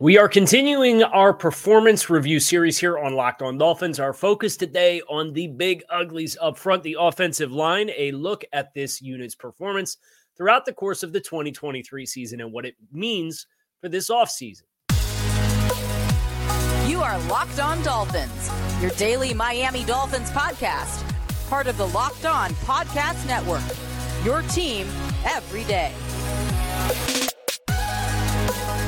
We are continuing our performance review series here on Locked On Dolphins. Our focus today on the big uglies up front, the offensive line, a look at this unit's performance throughout the course of the 2023 season and what it means for this offseason. You are Locked On Dolphins, your daily Miami Dolphins podcast, part of the Locked On Podcast Network. Your team every day.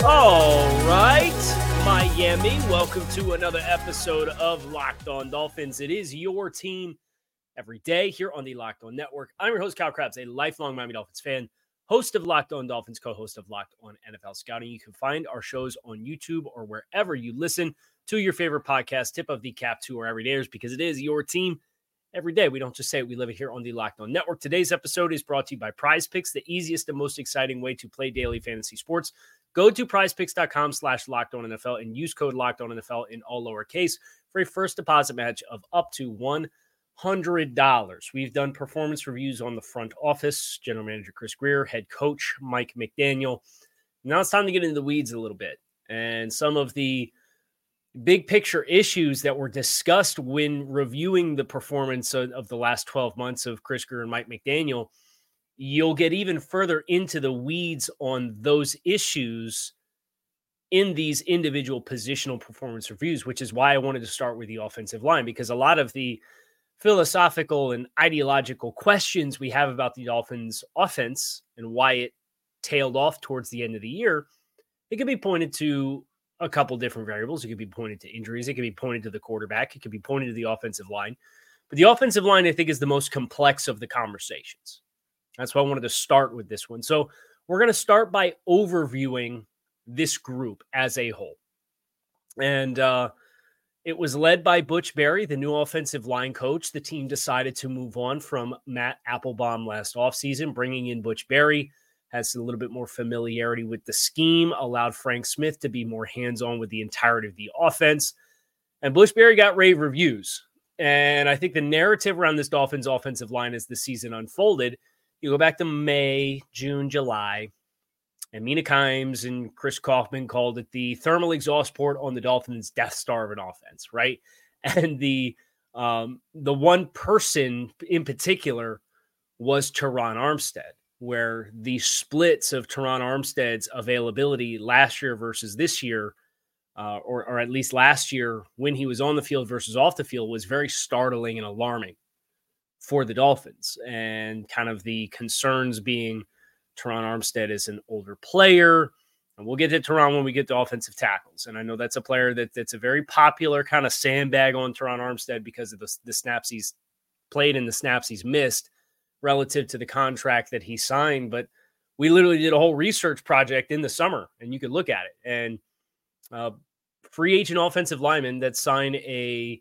All right, Miami, welcome to another episode of Locked On Dolphins. It is your team every day here on the Locked On Network. I'm your host, Kyle Crabbs, a lifelong Miami Dolphins fan, host of Locked On Dolphins, co host of Locked On NFL Scouting. You can find our shows on YouTube or wherever you listen to your favorite podcast. Tip of the cap to our everydayers because it is your team every day. We don't just say it, we live it here on the Locked On Network. Today's episode is brought to you by Prize Picks, the easiest and most exciting way to play daily fantasy sports. Go to prizepicks.com slash NFL and use code NFL in all lowercase for a first deposit match of up to $100. We've done performance reviews on the front office, general manager Chris Grier, head coach Mike McDaniel. Now it's time to get into the weeds a little bit and some of the big picture issues that were discussed when reviewing the performance of, of the last 12 months of Chris Grier and Mike McDaniel you'll get even further into the weeds on those issues in these individual positional performance reviews, which is why I wanted to start with the offensive line because a lot of the philosophical and ideological questions we have about the Dolphins offense and why it tailed off towards the end of the year, it can be pointed to a couple different variables. It could be pointed to injuries, it could be pointed to the quarterback, it could be pointed to the offensive line. But the offensive line, I think, is the most complex of the conversations. That's why I wanted to start with this one. So we're going to start by overviewing this group as a whole. And uh, it was led by Butch Barry, the new offensive line coach. The team decided to move on from Matt Applebaum last offseason, bringing in Butch Barry. Has a little bit more familiarity with the scheme, allowed Frank Smith to be more hands on with the entirety of the offense. And Butch Barry got rave reviews. And I think the narrative around this Dolphins offensive line as the season unfolded you go back to May, June, July, and Mina Kimes and Chris Kaufman called it the thermal exhaust port on the Dolphins' Death Star of an offense, right? And the um, the one person in particular was Terron Armstead, where the splits of Terron Armstead's availability last year versus this year, uh, or, or at least last year when he was on the field versus off the field, was very startling and alarming for the Dolphins, and kind of the concerns being Terron Armstead is an older player. And we'll get to Terron when we get to offensive tackles. And I know that's a player that, that's a very popular kind of sandbag on Terron Armstead because of the, the snaps he's played and the snaps he's missed relative to the contract that he signed. But we literally did a whole research project in the summer, and you could look at it. And uh, free agent offensive lineman that sign a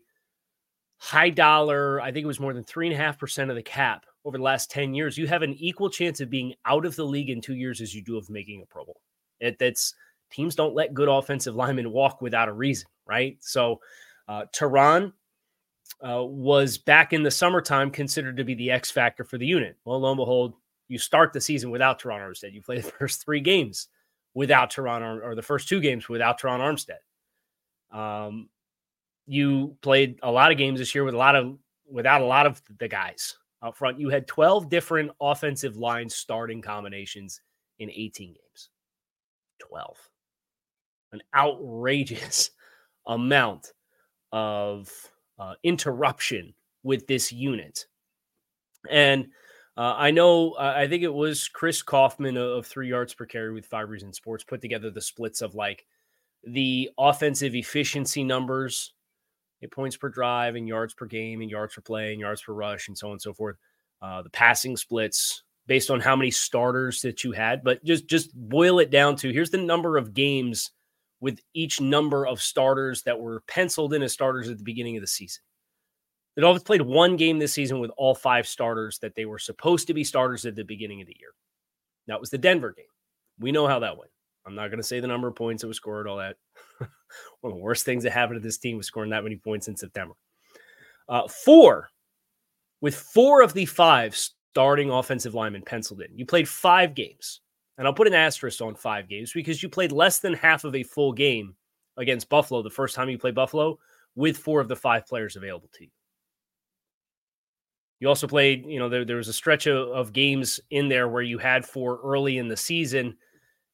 high dollar, I think it was more than three and a half percent of the cap over the last 10 years, you have an equal chance of being out of the league in two years as you do of making a Pro Bowl. It, that's teams don't let good offensive linemen walk without a reason, right? So, uh, Terron uh, was back in the summertime considered to be the X factor for the unit. Well, lo and behold, you start the season without Terron Armstead. You play the first three games without Terron, or the first two games without Terron Armstead. Um, you played a lot of games this year with a lot of without a lot of the guys up front. You had 12 different offensive line starting combinations in 18 games. 12. An outrageous amount of uh, interruption with this unit. And uh, I know, uh, I think it was Chris Kaufman of three yards per carry with Five Reasons Sports put together the splits of like the offensive efficiency numbers points per drive and yards per game and yards per play and yards per rush and so on and so forth. Uh, the passing splits based on how many starters that you had, but just just boil it down to here's the number of games with each number of starters that were penciled in as starters at the beginning of the season. The Dolphins played one game this season with all five starters that they were supposed to be starters at the beginning of the year. That was the Denver game. We know how that went. I'm not going to say the number of points that was scored, all that. One of the worst things that happened to this team was scoring that many points in September. Uh, four, with four of the five starting offensive linemen penciled in. You played five games. And I'll put an asterisk on five games because you played less than half of a full game against Buffalo the first time you played Buffalo with four of the five players available to you. You also played, you know, there, there was a stretch of, of games in there where you had four early in the season.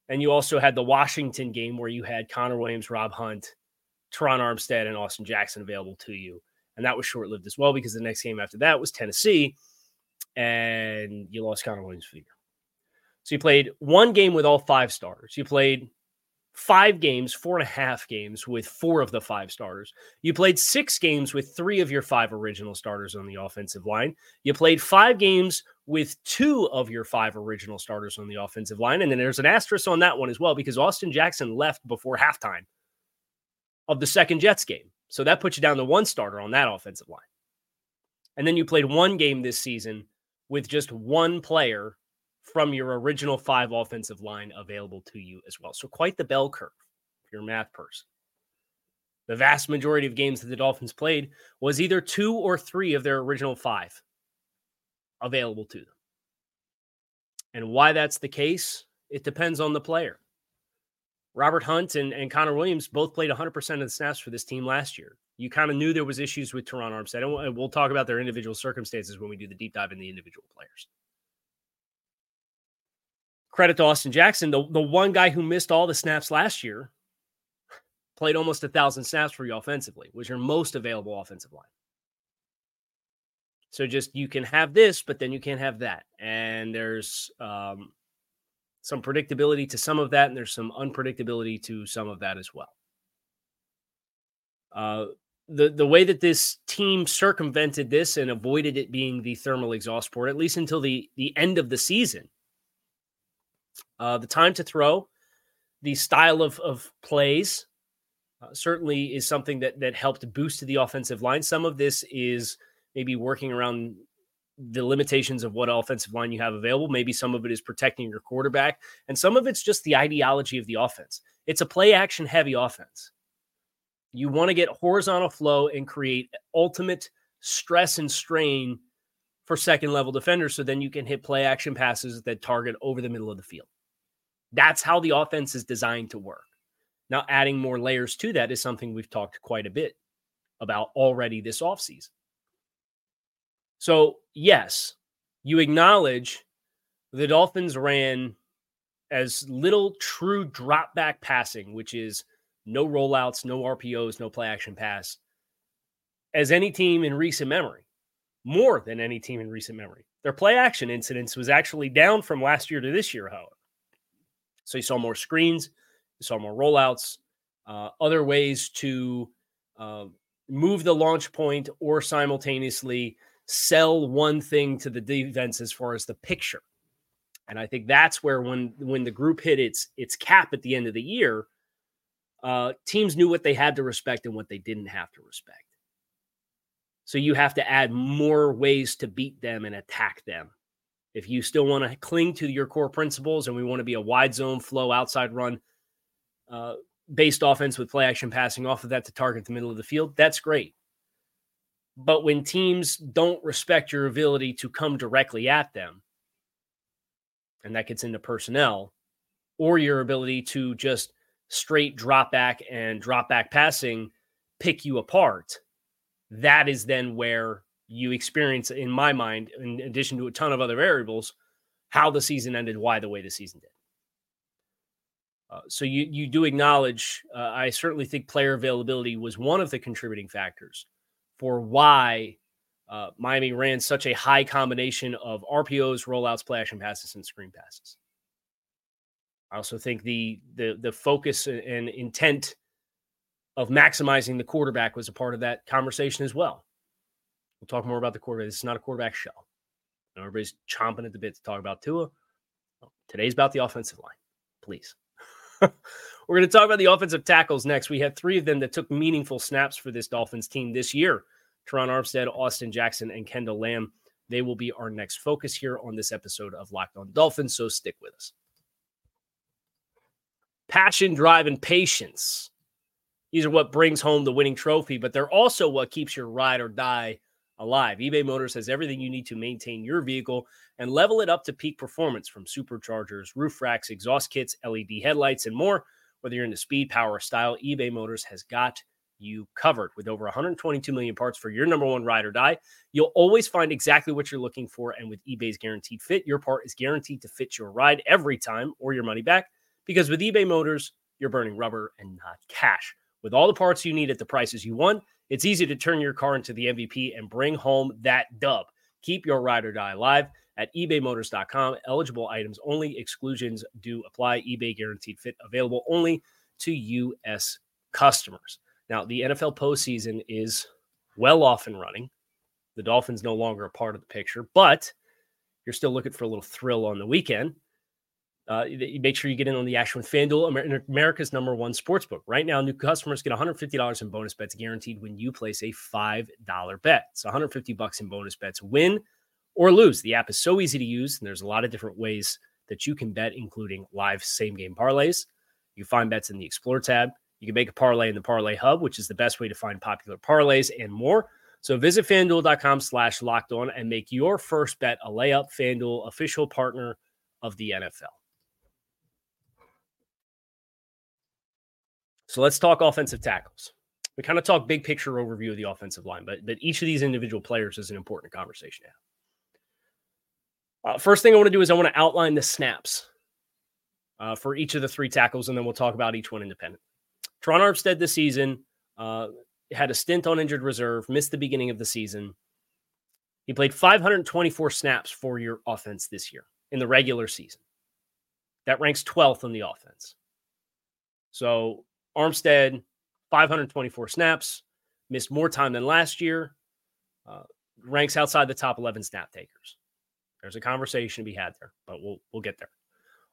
And you also had the Washington game where you had Connor Williams, Rob Hunt, Terron Armstead, and Austin Jackson available to you. And that was short lived as well because the next game after that was Tennessee. And you lost Connor Williams for the year. So you played one game with all five starters. You played five games, four and a half games with four of the five starters. You played six games with three of your five original starters on the offensive line. You played five games with two of your five original starters on the offensive line. And then there's an asterisk on that one as well because Austin Jackson left before halftime of the second Jets game. So that puts you down to one starter on that offensive line. And then you played one game this season with just one player from your original five offensive line available to you as well. So quite the bell curve if you're a math person. The vast majority of games that the Dolphins played was either two or three of their original five available to them. And why that's the case, it depends on the player. Robert Hunt and, and Connor Williams both played 100% of the snaps for this team last year. You kind of knew there was issues with Terron Armstead. And we'll talk about their individual circumstances when we do the deep dive in the individual players credit to Austin Jackson, the, the one guy who missed all the snaps last year, played almost a thousand snaps for you offensively, was your most available offensive line. So just you can have this, but then you can't have that. And there's um, some predictability to some of that, and there's some unpredictability to some of that as well. Uh, the the way that this team circumvented this and avoided it being the thermal exhaust port, at least until the the end of the season, uh, the time to throw, the style of, of plays, uh, certainly is something that that helped boost the offensive line. Some of this is maybe working around the limitations of what offensive line you have available. Maybe some of it is protecting your quarterback, and some of it's just the ideology of the offense. It's a play action heavy offense. You want to get horizontal flow and create ultimate stress and strain for second level defenders so then you can hit play action passes that target over the middle of the field. That's how the offense is designed to work. Now, adding more layers to that is something we've talked quite a bit about already this offseason. So, yes, you acknowledge the Dolphins ran as little true drop back passing, which is no rollouts, no RPOs, no play action pass, as any team in recent memory, more than any team in recent memory. Their play action incidence was actually down from last year to this year, however. So you saw more screens, you saw more rollouts, uh, other ways to uh, move the launch point or simultaneously sell one thing to the defense as far as the picture. And I think that's where when when the group hit its its cap at the end of the year, uh, teams knew what they had to respect and what they didn't have to respect. So you have to add more ways to beat them and attack them if you still want to cling to your core principles and we want to be a wide zone flow outside run uh, based offense with play action passing off of that to target the middle of the field, that's great. But when teams don't respect your ability to come directly at them, and that gets into personnel, or your ability to just straight drop back and drop back passing pick you apart, that is then where you experience, in my mind, in addition to a ton of other variables, how the season ended, why the way the season did. Uh, so you you do acknowledge. Uh, I certainly think player availability was one of the contributing factors for why uh, Miami ran such a high combination of RPOs, rollouts, play action passes, and screen passes. I also think the the the focus and intent of maximizing the quarterback was a part of that conversation as well. We'll talk more about the quarterback. This is not a quarterback show. Everybody's chomping at the bit to talk about Tua. Today's about the offensive line. Please. We're going to talk about the offensive tackles next. We had three of them that took meaningful snaps for this Dolphins team this year Terron Armstead, Austin Jackson, and Kendall Lamm. They will be our next focus here on this episode of Locked On Dolphins, so stick with us. Passion, drive, and patience. These are what brings home the winning trophy, but they're also what keeps your ride or die alive. eBay Motors has everything you need to maintain your vehicle and level it up to peak performance from superchargers, roof racks, exhaust kits, LED headlights, and more. Whether you're into speed, power, or style, eBay Motors has got you covered with over 122 million parts for your number one ride or die. You'll always find exactly what you're looking for. And with eBay's guaranteed fit, your part is guaranteed to fit your ride every time or your money back. Because with eBay Motors, you're burning rubber and not cash. With all the parts you need at the prices you want, it's easy to turn your car into the MVP and bring home that dub. Keep your ride or die alive at ebaymotors.com. Eligible items only, exclusions do apply. eBay guaranteed fit available only to U.S. customers. Now, the NFL postseason is well off and running. The Dolphins no longer a part of the picture, but you're still looking for a little thrill on the weekend. Uh, make sure you get in on the action with FanDuel, America's number one sports book. Right now, new customers get $150 in bonus bets guaranteed when you place a $5 bet. It's 150 bucks in bonus bets. Win or lose. The app is so easy to use, and there's a lot of different ways that you can bet, including live same game parlays. You find bets in the Explore tab. You can make a parlay in the Parlay Hub, which is the best way to find popular parlays and more. So visit fanduel.com slash locked on and make your first bet a layup. FanDuel, official partner of the NFL. So let's talk offensive tackles. We kind of talk big picture overview of the offensive line, but but each of these individual players is an important conversation have. Uh, first thing I want to do is I want to outline the snaps uh, for each of the three tackles, and then we'll talk about each one independent. Terron Armstead this season uh, had a stint on injured reserve, missed the beginning of the season. He played 524 snaps for your offense this year in the regular season. That ranks 12th on the offense. So Armstead, 524 snaps, missed more time than last year, uh, ranks outside the top 11 snap takers. There's a conversation to be had there, but we'll we'll get there.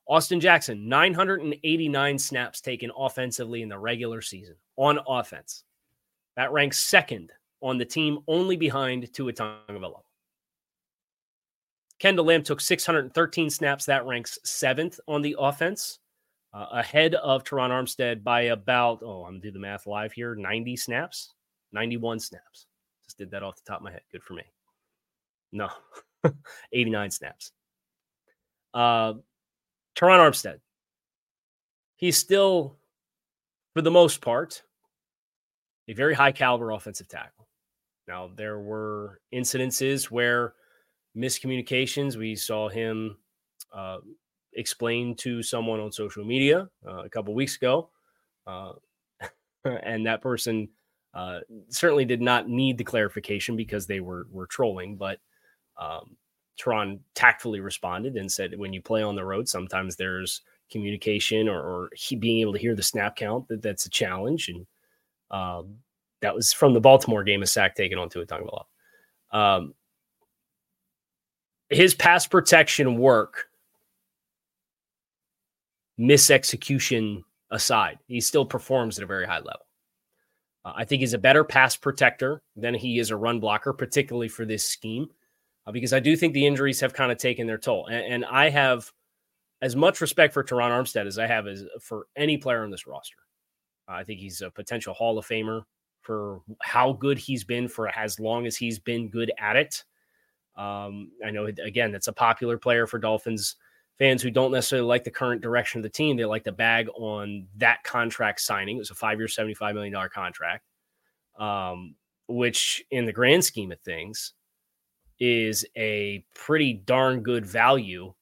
Austin Jackson, 989 snaps taken offensively in the regular season on offense. That ranks second on the team, only behind Tua Tagovailoa. Kendall Lamm took 613 snaps. That ranks seventh on the offense uh, ahead of Terron Armstead by about, oh, I'm going to do the math live here 90 snaps, 91 snaps. Just did that off the top of my head. Good for me. No, 89 snaps. Uh, Terron Armstead, he's still, for the most part, a very high caliber offensive tackle. Now, there were incidences where miscommunications, we saw him uh, explained to someone on social media uh, a couple weeks ago, uh, and that person uh, certainly did not need the clarification because they were were trolling. But um, Terron tactfully responded and said, "When you play on the road, sometimes there's communication or, or he, being able to hear the snap count that that's a challenge." And um, that was from the Baltimore game, a sack taken onto a tongue um, his pass protection work misexecution aside, he still performs at a very high level. Uh, I think he's a better pass protector than he is a run blocker, particularly for this scheme, uh, because I do think the injuries have kind of taken their toll. And, and, I have as much respect for Terron Armstead as I have as for any player on this roster. Uh, I think he's a potential Hall of Famer for how good he's been for as long as he's been good at it. Um, I know again that's a popular player for Dolphins fans who don't necessarily like the current direction of the team. They like the bag on that contract signing. It was a five year, $75 million contract, um, which in the grand scheme of things is a pretty darn good value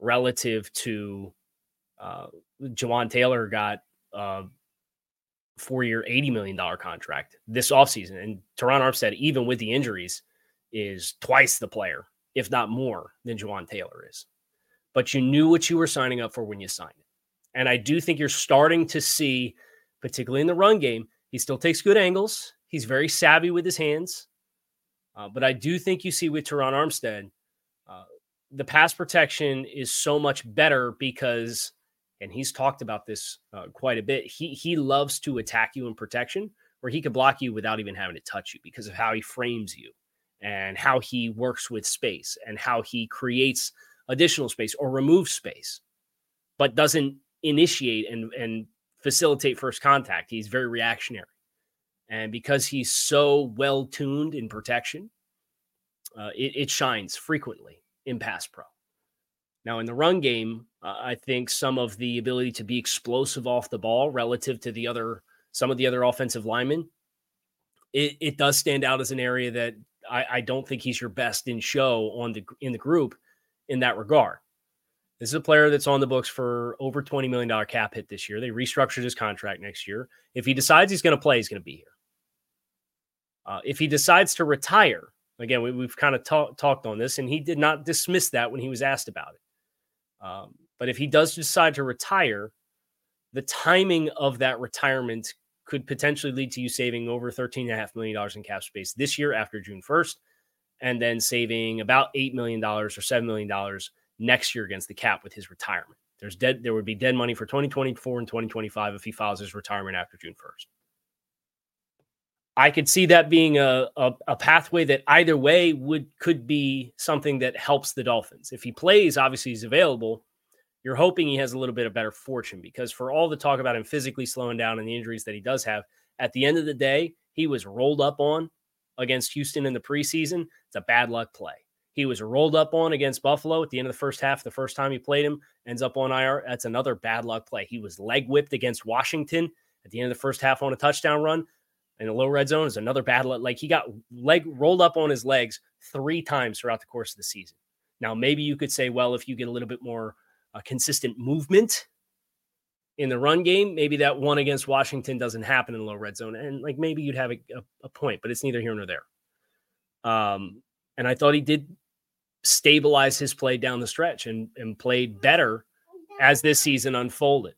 relative to uh, Jawaan Taylor got a four year, $80 million contract this offseason. And Terron Armstead, even with the injuries, is twice the player, if not more, than Jawaan Taylor is but you knew what you were signing up for when you signed it. And I do think you're starting to see, particularly in the run game, he still takes good angles. He's very savvy with his hands. Uh, but I do think you see with Terron Armstead, uh, the pass protection is so much better because and he's talked about this uh, quite a bit. He he loves to attack you in protection, where he could block you without even having to touch you because of how he frames you and how he works with space and how he creates additional space or remove space, but doesn't initiate and and facilitate first contact. He's very reactionary, and because he's so well tuned in protection, uh, it, it shines frequently in pass pro. Now, in the run game, uh, I think some of the ability to be explosive off the ball relative to the other, some of the other offensive linemen, it, it does stand out as an area that I, I don't think he's your best in show on the in the group in that regard. This is a player that's on the books for over $20 million cap hit this year. They restructured his contract next year. If he decides he's going to play, he's going to be here. Uh, if he decides to retire, again, we, have kind of talk, talked on this, and he did not dismiss that when he was asked about it. Um, but if he does decide to retire, the timing of that retirement could potentially lead to you saving over $13.5 million in cap space this year after June 1st, and then saving about $8 million or $7 million next year against the cap with his retirement. There's dead, there would be dead money for 2024 and 2025 if he files his retirement after June 1st. I could see that being a, a, a, pathway that either way would could be something that helps the Dolphins. If he plays, obviously he's available. You're hoping he has a little bit of better fortune because for all the talk about him physically slowing down and the injuries that he does have, at the end of the day, he was rolled up on against Houston in the preseason. It's a bad luck play. He was rolled up on against Buffalo at the end of the first half. The first time he played him, ends up on IR. That's another bad luck play. He was leg whipped against Washington at the end of the first half on a touchdown run in a low red zone is another battle. Like he got leg rolled up on his legs three times throughout the course of the season. Now, maybe you could say, well, if you get a little bit more uh, consistent movement in the run game, maybe that one against Washington doesn't happen in the low red zone. And like maybe you'd have a, a, a point, but it's neither here nor there. Um, and I thought he did stabilize his play down the stretch and, and played better as this season unfolded.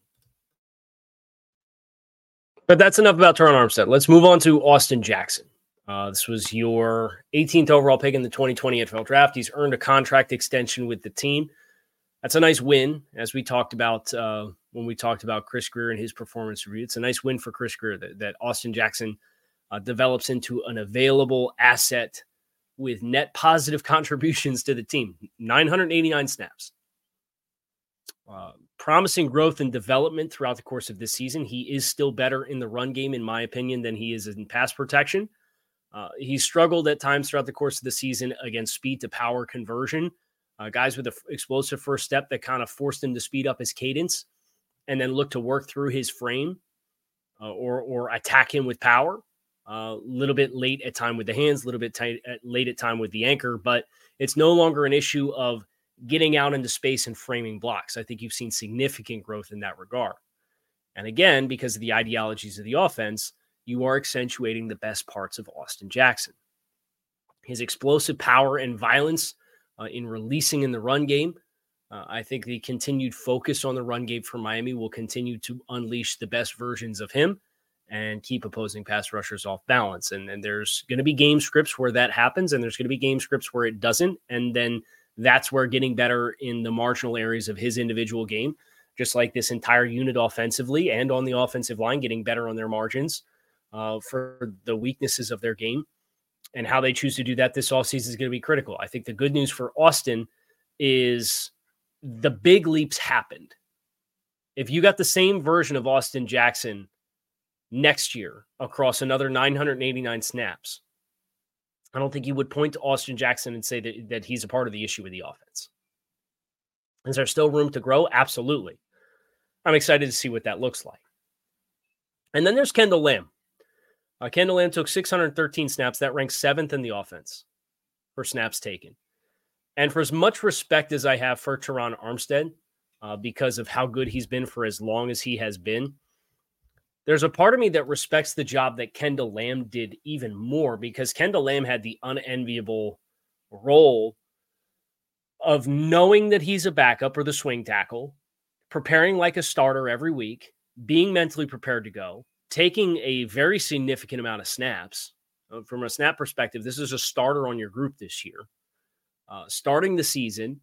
But that's enough about Terron Armstead. Let's move on to Austin Jackson. Uh, this was your 18th overall pick in the 2020 NFL draft. He's earned a contract extension with the team. That's a nice win, as we talked about uh, when we talked about Chris Grier and his performance review. It's a nice win for Chris Grier that, that Austin Jackson uh, develops into an available asset with net positive contributions to the team 989 snaps. Uh, promising growth and development throughout the course of this season. He is still better in the run game, in my opinion, than he is in pass protection. Uh, he struggled at times throughout the course of the season against speed to power conversion. Uh, guys with an explosive first step that kind of forced him to speed up his cadence and then look to work through his frame uh, or or attack him with power. A uh, little bit late at time with the hands, a little bit tight, late at time with the anchor, but it's no longer an issue of getting out into space and framing blocks. I think you've seen significant growth in that regard. And again, because of the ideologies of the offense, you are accentuating the best parts of Austin Jackson. His explosive power and violence uh, in releasing in the run game. Uh, I think the continued focus on the run game for Miami will continue to unleash the best versions of him and keep opposing pass rushers off balance. And, and there's going to be game scripts where that happens, and there's going to be game scripts where it doesn't. And then that's where getting better in the marginal areas of his individual game, just like this entire unit offensively and on the offensive line, getting better on their margins uh, for the weaknesses of their game and how they choose to do that this offseason is going to be critical. I think the good news for Austin is the big leaps happened. If you got the same version of Austin Jackson next year across another 989 snaps, I don't think you would point to Austin Jackson and say that, that he's a part of the issue with the offense. Is there still room to grow? Absolutely. I'm excited to see what that looks like. And then there's Kendall Lamm. Uh, Kendall Lamm took 613 snaps. That ranks seventh in the offense for snaps taken. And for as much respect as I have for Terron Armstead, uh, because of how good he's been for as long as he has been, there's a part of me that respects the job that Kendall Lamm did even more because Kendall Lamm had the unenviable role of knowing that he's a backup or the swing tackle, preparing like a starter every week, being mentally prepared to go, taking a very significant amount of snaps. Uh, from a snap perspective, this is a starter on your group this year. Uh, starting the season,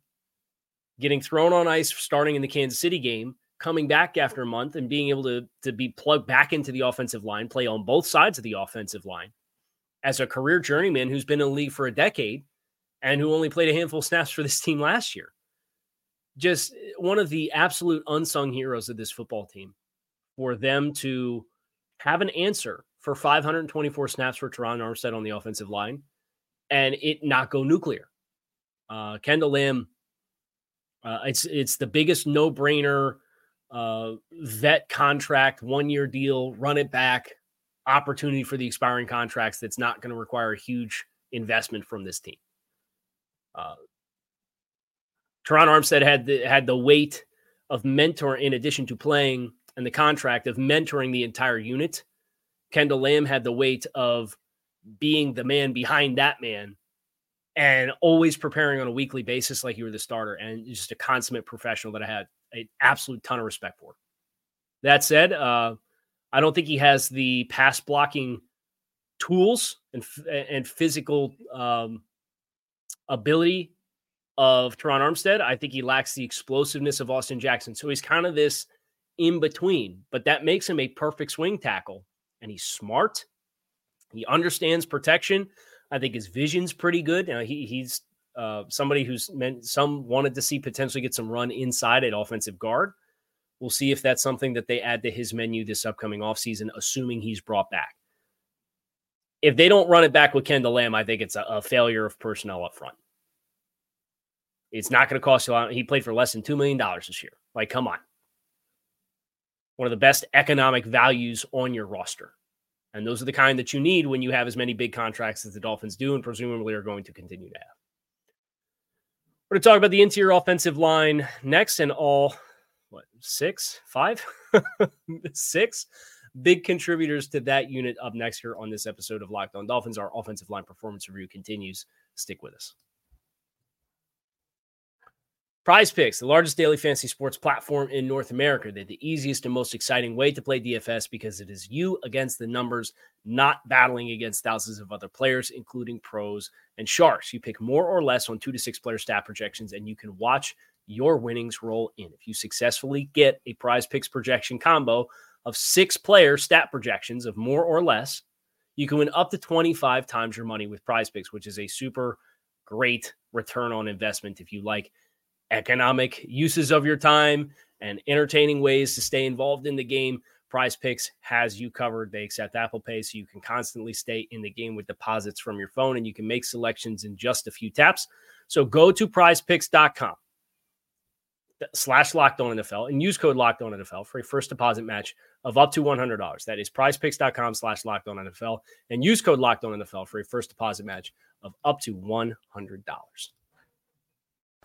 getting thrown on ice, starting in the Kansas City game, coming back after a month and being able to, to be plugged back into the offensive line, play on both sides of the offensive line as a career journeyman who's been in the league for a decade and who only played a handful of snaps for this team last year. Just one of the absolute unsung heroes of this football team for them to have an answer for 524 snaps for Terron Armstead on the offensive line and it not go nuclear. Uh, Kendall Lamm, uh, it's it's the biggest no brainer uh, vet contract, one year deal, run it back, opportunity for the expiring contracts that's not going to require a huge investment from this team. Uh, Terron Armstead had the, had the weight of mentor in addition to playing and the contract of mentoring the entire unit. Kendall Lamm had the weight of being the man behind that man and always preparing on a weekly basis like you were the starter and just a consummate professional that I had an absolute ton of respect for. That said, uh, I don't think he has the pass blocking tools and and physical um, ability of Terron Armstead. I think he lacks the explosiveness of Austin Jackson. So he's kind of this in between, but that makes him a perfect swing tackle. And he's smart. He understands protection. I think his vision's pretty good. He, he's uh, somebody who's meant some wanted to see potentially get some run inside at offensive guard. We'll see if that's something that they add to his menu this upcoming offseason, assuming he's brought back. If they don't run it back with Kendall Lamm, I think it's a, a failure of personnel up front. It's not going to cost you a lot. He played for less than $2 million this year. Like, come on. One of the best economic values on your roster. And those are the kind that you need when you have as many big contracts as the Dolphins do and presumably are going to continue to have. We're going to talk about the interior offensive line next and all, what, six, five, six big contributors to that unit up next here on this episode of Locked On Dolphins. Our offensive line performance review continues. Stick with us. Prize Picks, the largest daily fantasy sports platform in North America. They're the easiest and most exciting way to play DFS because it is you against the numbers, not battling against thousands of other players, including pros and sharks. You pick more or less on two to six player stat projections, and you can watch your winnings roll in. If you successfully get a Prize Picks projection combo of six player stat projections of more or less, you can win up to 25 times your money with Prize Picks, which is a super great return on investment if you like economic uses of your time and entertaining ways to stay involved in the game. Prize Picks has you covered. They accept Apple Pay, so you can constantly stay in the game with deposits from your phone and you can make selections in just a few taps. So go to prizepicks.com slash locked on NFL and use code locked on NFL for a first deposit match of up to $100. That is prizepicks.com slash locked on NFL and use code locked on NFL for a first deposit match of up to $100.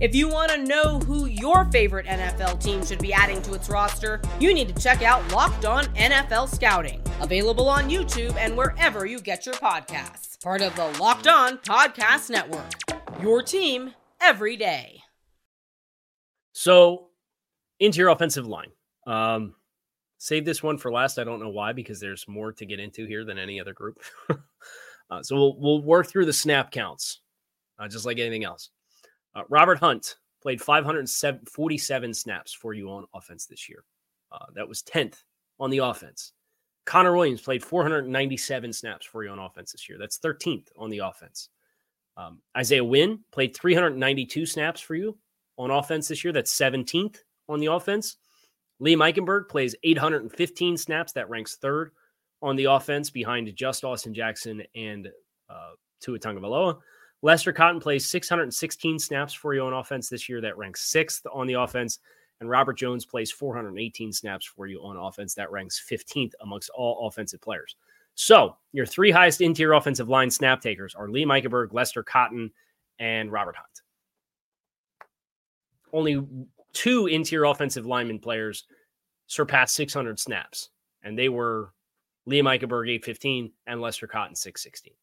If you want to know who your favorite NFL team should be adding to its roster, you need to check out Locked On NFL Scouting, available on YouTube and wherever you get your podcasts. Part of the Locked On Podcast Network. Your team every day. So, into your offensive line. Um, save this one for last. I don't know why, because there's more to get into here than any other group. uh, so we'll we'll work through the snap counts, uh, just like anything else. Uh, Robert Hunt played 547 snaps for you on offense this year. Uh, that was 10th on the offense. Connor Williams played 497 snaps for you on offense this year. That's 13th on the offense. Um, Isaiah Wynn played 392 snaps for you on offense this year. That's 17th on the offense. Liam Eichenberg plays 815 snaps. That ranks third on the offense behind just Austin Jackson and uh, Tua Tagovailoa. Lester Cotton plays 616 snaps for you on offense this year. That ranks sixth on the offense. And Robert Jones plays 418 snaps for you on offense. That ranks 15th amongst all offensive players. So your three highest interior offensive line snap takers are Liam Eichenberg, Lester Cotton, and Robert Hunt. Only two interior offensive lineman players surpassed 600 snaps, and they were Liam Eichenberg 815 and Lester Cotton 616.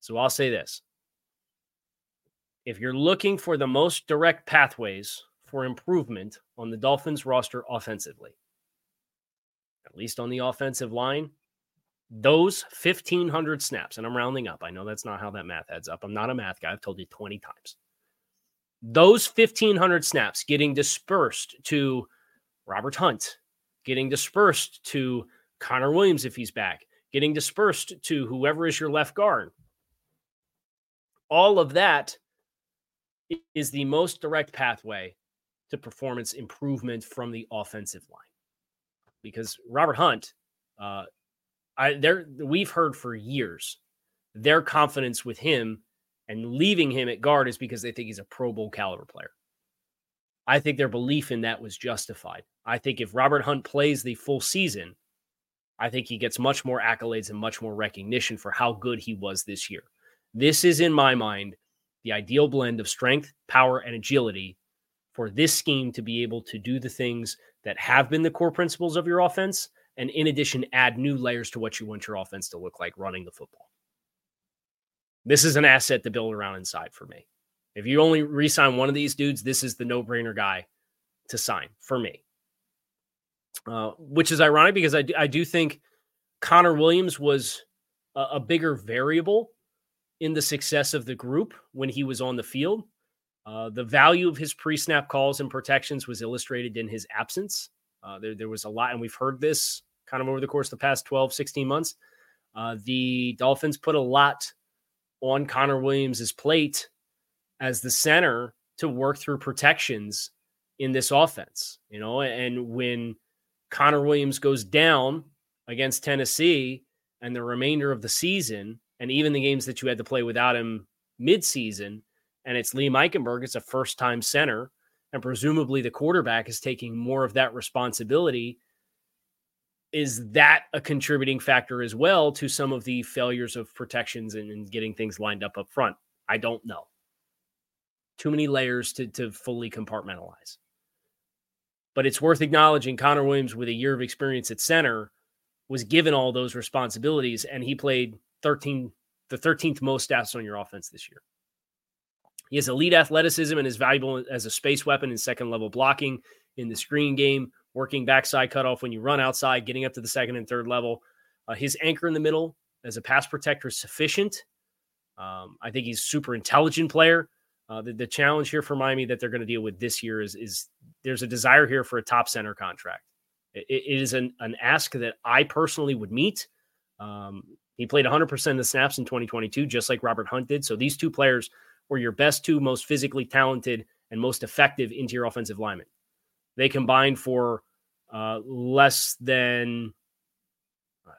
So I'll say this. If you're looking for the most direct pathways for improvement on the Dolphins roster offensively, at least on the offensive line, those 1,500 snaps, and I'm rounding up. I know that's not how that math adds up. I'm not a math guy. I've told you 20 times. Those 1,500 snaps getting dispersed to Robert Hunt, getting dispersed to Connor Williams if he's back, getting dispersed to whoever is your left guard. All of that is the most direct pathway to performance improvement from the offensive line. Because Robert Hunt, uh, I there we've heard for years their confidence with him and leaving him at guard is because they think he's a Pro Bowl caliber player. I think their belief in that was justified. I think if Robert Hunt plays the full season, I think he gets much more accolades and much more recognition for how good he was this year. This is, in my mind, the ideal blend of strength, power, and agility for this scheme to be able to do the things that have been the core principles of your offense and in addition add new layers to what you want your offense to look like running the football. This is an asset to build around inside for me. If you only re-sign one of these dudes, this is the no-brainer guy to sign for me. Uh, which is ironic because I do, I do think Connor Williams was a, a bigger variable in the success of the group when he was on the field. Uh, the value of his pre-snap calls and protections was illustrated in his absence. Uh, there, there was a lot, and we've heard this kind of over the course of the past 12, 16 months. Uh, the Dolphins put a lot on Connor Williams' plate as the center to work through protections in this offense. You know, and when Connor Williams goes down against Tennessee and the remainder of the season, and even the games that you had to play without him midseason, and it's Liam Eichenberg, it's a first time center, and presumably the quarterback is taking more of that responsibility is that a contributing factor as well to some of the failures of protections and, and, getting things lined up up front? I don't know. Too many layers to, to fully compartmentalize. But it's worth acknowledging Connor Williams, with a year of experience at center, was given all those responsibilities, and he played 13, the 13th most stats on your offense this year. He has elite athleticism and is valuable as a space weapon in second level blocking in the screen game working backside cutoff when you run outside, getting up to the second and third level. Uh, his anchor in the middle as a pass protector is sufficient. Um, I think he's super intelligent player. Uh, the, the, challenge here for Miami that they're going to deal with this year is, is there's a desire here for a top center contract. it, it is an, an ask that I personally would meet. Um, he played 100% of the snaps in 2022, just like Robert Hunt did. So these two players were your best two most physically talented and most effective interior offensive linemen. They combined for uh, less than,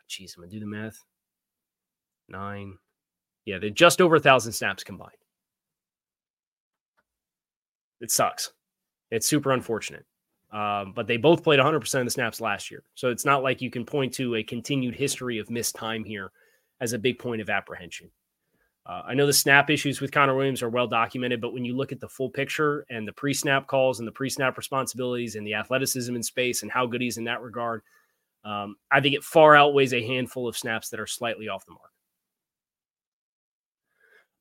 jeez, oh, I'm going to do the math. Nine. Yeah, they're just over a thousand snaps combined. It sucks. It's super unfortunate. Um, but they both played 100% of the snaps last year. So it's not like you can point to a continued history of missed time here as a big point of apprehension. Uh, I know the snap issues with Connor Williams are well documented, but when you look at the full picture and the pre snap calls and the pre snap responsibilities and the athleticism in space and how good he's in that regard, um, I think it far outweighs a handful of snaps that are slightly off the mark.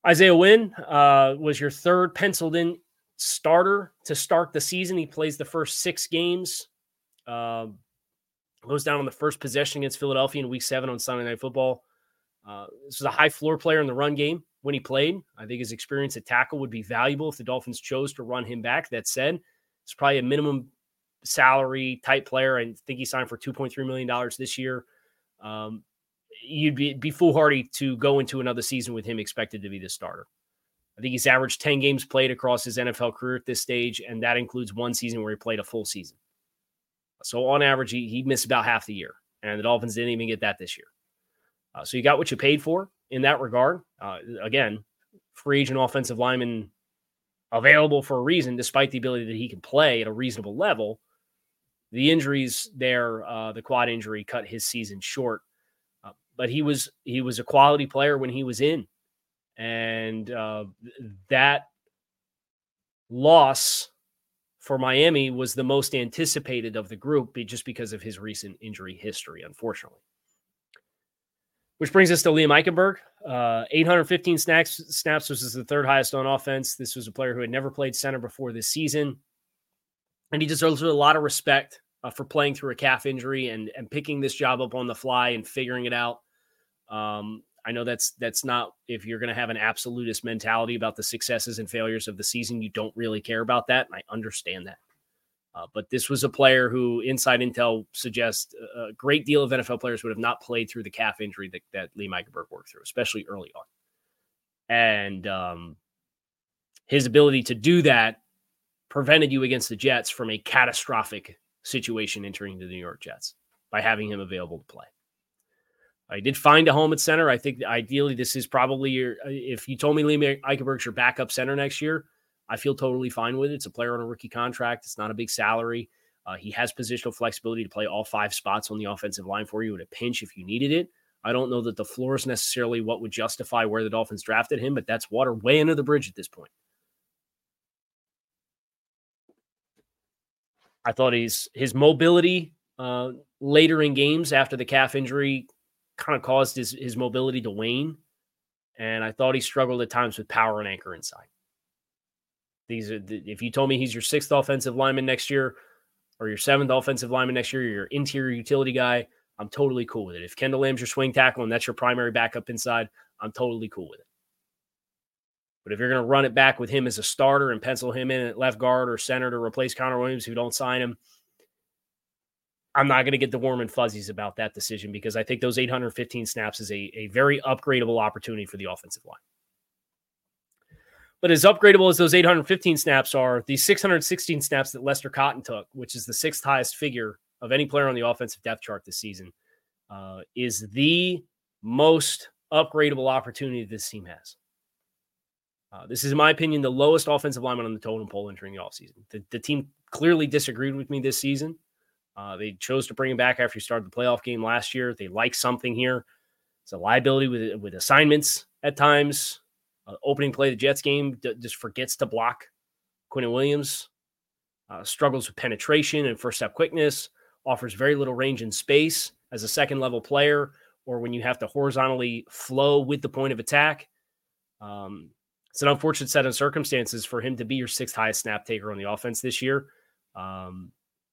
Isaiah Wynn uh, was your third penciled in starter to start the season. He plays the first six games. Uh, goes down on the first possession against Philadelphia in week seven on Sunday Night Football. Uh, this was a high floor player in the run game when he played. I think his experience at tackle would be valuable if the Dolphins chose to run him back. That said, it's probably a minimum salary type player. I think he signed for $2.3 million this year. Um, you'd be, be foolhardy to go into another season with him expected to be the starter. I think he's averaged 10 games played across his NFL career at this stage, and that includes one season where he played a full season. So on average, he, he missed about half the year, and the Dolphins didn't even get that this year. Uh, so you got what you paid for in that regard. Uh, again, free agent offensive lineman available for a reason, despite the ability that he can play at a reasonable level. The injuries there, uh, the quad injury cut his season short, uh, but he was he was a quality player when he was in, and uh, that loss for Miami was the most anticipated of the group, just because of his recent injury history, unfortunately. Which brings us to Liam Eichenberg. Uh, 815 snaps, snaps is the third highest on offense. This was a player who had never played center before this season. And he deserves a lot of respect uh, for playing through a calf injury and, and picking this job up on the fly and figuring it out. Um, I know that's that's not if you're going to have an absolutist mentality about the successes and failures of the season, you don't really care about that, and I understand that. Uh, but this was a player who inside intel suggests a great deal of NFL players would have not played through the calf injury that, that Liam Eichenberg worked through, especially early on. And um, his ability to do that prevented you against the Jets from a catastrophic situation entering the New York Jets by having him available to play. I did find a home at center. I think ideally this is probably your. If you told me Liam Eichenberg's your backup center next year, I feel totally fine with it. It's a player on a rookie contract. It's not a big salary. Uh, he has positional flexibility to play all five spots on the offensive line for you at a pinch if you needed it. I don't know that the floor is necessarily what would justify where the Dolphins drafted him, but that's water way under the bridge at this point. I thought he's his mobility uh, later in games after the calf injury kind of caused his his mobility to wane, and I thought he struggled at times with power and anchor inside. These are the, if you told me he's your sixth offensive lineman next year or your seventh offensive lineman next year, or your interior utility guy, I'm totally cool with it. If Kendall Lamm's your swing tackle and that's your primary backup inside, I'm totally cool with it. But if you're going to run it back with him as a starter and pencil him in at left guard or center to replace Connor Williams, who don't sign him, I'm not going to get the warm and fuzzies about that decision because I think those 815 snaps is a, a very upgradable opportunity for the offensive line. But as upgradable as those 815 snaps are, the 616 snaps that Lester Cotton took, which is the sixth highest figure of any player on the offensive depth chart this season, uh, is the most upgradable opportunity this team has. Uh, this is, in my opinion, the lowest offensive lineman on the totem pole entering the offseason. The, the team clearly disagreed with me this season. Uh, they chose to bring him back after he started the playoff game last year. They like something here. It's a liability with, with assignments at times. Uh, opening play the Jets game d- just forgets to block Quinnen Williams. Uh, struggles with penetration and first step quickness. Offers very little range and space as a second level player, or when you have to horizontally flow with the point of attack. Um, it's an unfortunate set of circumstances for him to be your sixth highest snap taker on the offense this year. Um,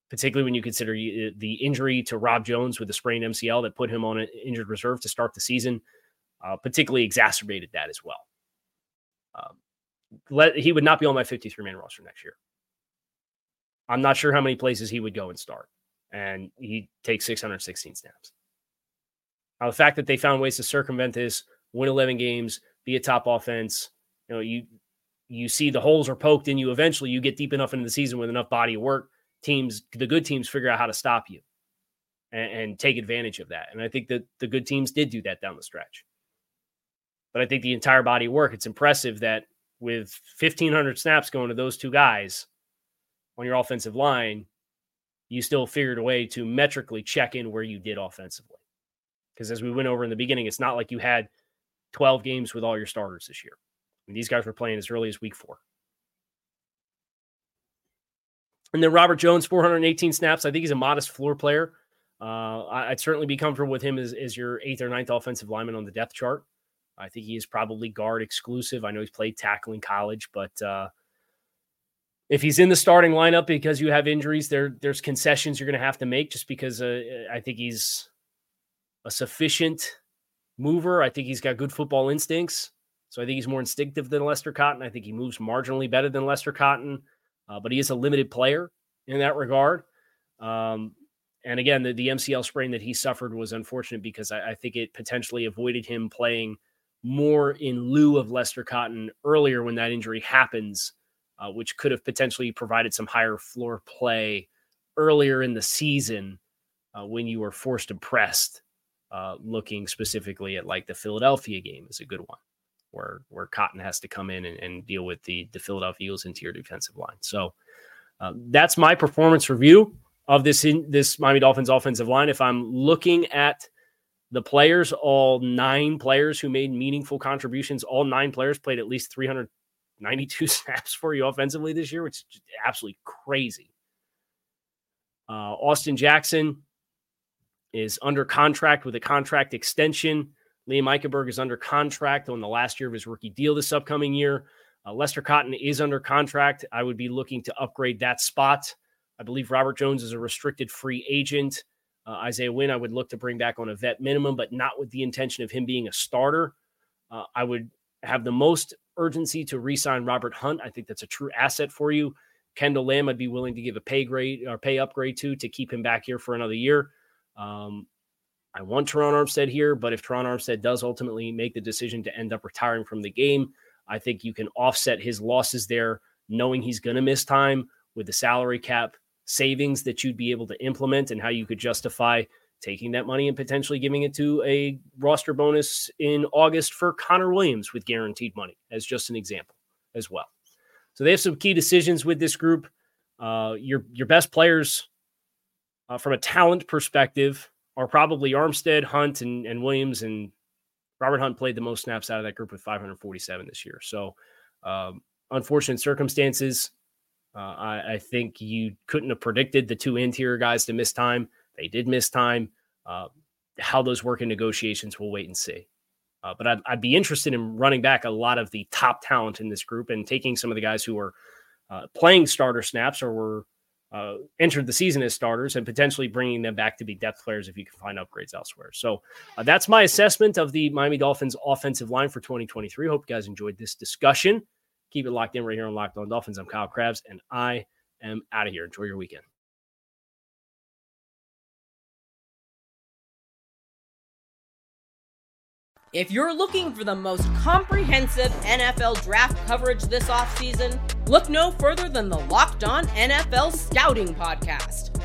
particularly when you consider uh, the injury to Rob Jones with the sprained MCL that put him on an injured reserve to start the season, uh, particularly exacerbated that as well. Let, he would not be on my 53 man roster next year. I'm not sure how many places he would go and start. And he takes 616 snaps. Now, the fact that they found ways to circumvent this, win 11 games, be a top offense, you know, you you see the holes are poked in you. Eventually, you get deep enough into the season with enough body of work. Teams, the good teams, figure out how to stop you and, and take advantage of that. And I think that the good teams did do that down the stretch. But I think the entire body of work, it's impressive that with 1,500 snaps going to those two guys on your offensive line, you still figured a way to metrically check in where you did offensively. Because as we went over in the beginning, it's not like you had 12 games with all your starters this year. I mean, these guys were playing as early as week four. And then Robert Jones, 418 snaps. I think he's a modest floor player. Uh, I'd certainly be comfortable with him as, as your eighth or ninth offensive lineman on the depth chart. I think he is probably guard exclusive. I know he's played tackle in college, but uh, if he's in the starting lineup because you have injuries, there there's concessions you're going to have to make just because uh, I think he's a sufficient mover. I think he's got good football instincts. So I think he's more instinctive than Lester Cotton. I think he moves marginally better than Lester Cotton, uh, but he is a limited player in that regard. Um, and again, the, the MCL sprain that he suffered was unfortunate because I, I think it potentially avoided him playing – more in lieu of Lester Cotton earlier when that injury happens, uh, which could have potentially provided some higher floor play earlier in the season uh, when you were forced to pressed. Uh, looking specifically at like the Philadelphia game is a good one, where where Cotton has to come in and, and deal with the the Philadelphia Eagles interior defensive line. So uh, that's my performance review of this in this Miami Dolphins offensive line. If I'm looking at the players, all nine players who made meaningful contributions, all nine players played at least 392 snaps for you offensively this year, which is absolutely crazy. Uh, Austin Jackson is under contract with a contract extension. Liam Eichenberg is under contract on the last year of his rookie deal this upcoming year. Uh, Lester Cotton is under contract. I would be looking to upgrade that spot. I believe Robert Jones is a restricted free agent. Uh, Isaiah Wynn, I would look to bring back on a vet minimum, but not with the intention of him being a starter. Uh, I would have the most urgency to re-sign Robert Hunt. I think that's a true asset for you. Kendall Lamm, I'd be willing to give a pay grade or pay upgrade to to keep him back here for another year. Um, I want Terron Armstead here, but if Terron Armstead does ultimately make the decision to end up retiring from the game, I think you can offset his losses there, knowing he's going to miss time with the salary cap savings that you'd be able to implement and how you could justify taking that money and potentially giving it to a roster bonus in August for Connor Williams with guaranteed money, as just an example as well. So they have some key decisions with this group. Uh, your your best players uh, from a talent perspective are probably Armstead, Hunt, and, and Williams. And Robert Hunt played the most snaps out of that group with 547 this year. So um, unfortunate circumstances. Uh, I, I, think you couldn't have predicted the two interior guys to miss time. They did miss time. Uh, how those work in negotiations, we'll wait and see. Uh, but I'd, I'd, be interested in running back a lot of the top talent in this group and taking some of the guys who are uh, playing starter snaps or were uh, entered the season as starters and potentially bringing them back to be depth players if you can find upgrades elsewhere. So uh, that's my assessment of the Miami Dolphins offensive line for 2023. Hope you guys enjoyed this discussion. Keep it locked in right here on Locked On Dolphins. I'm Kyle Crabbs, and I am out of here. Enjoy your weekend. If you're looking for the most comprehensive NFL draft coverage this offseason, look no further than the Locked On NFL Scouting Podcast.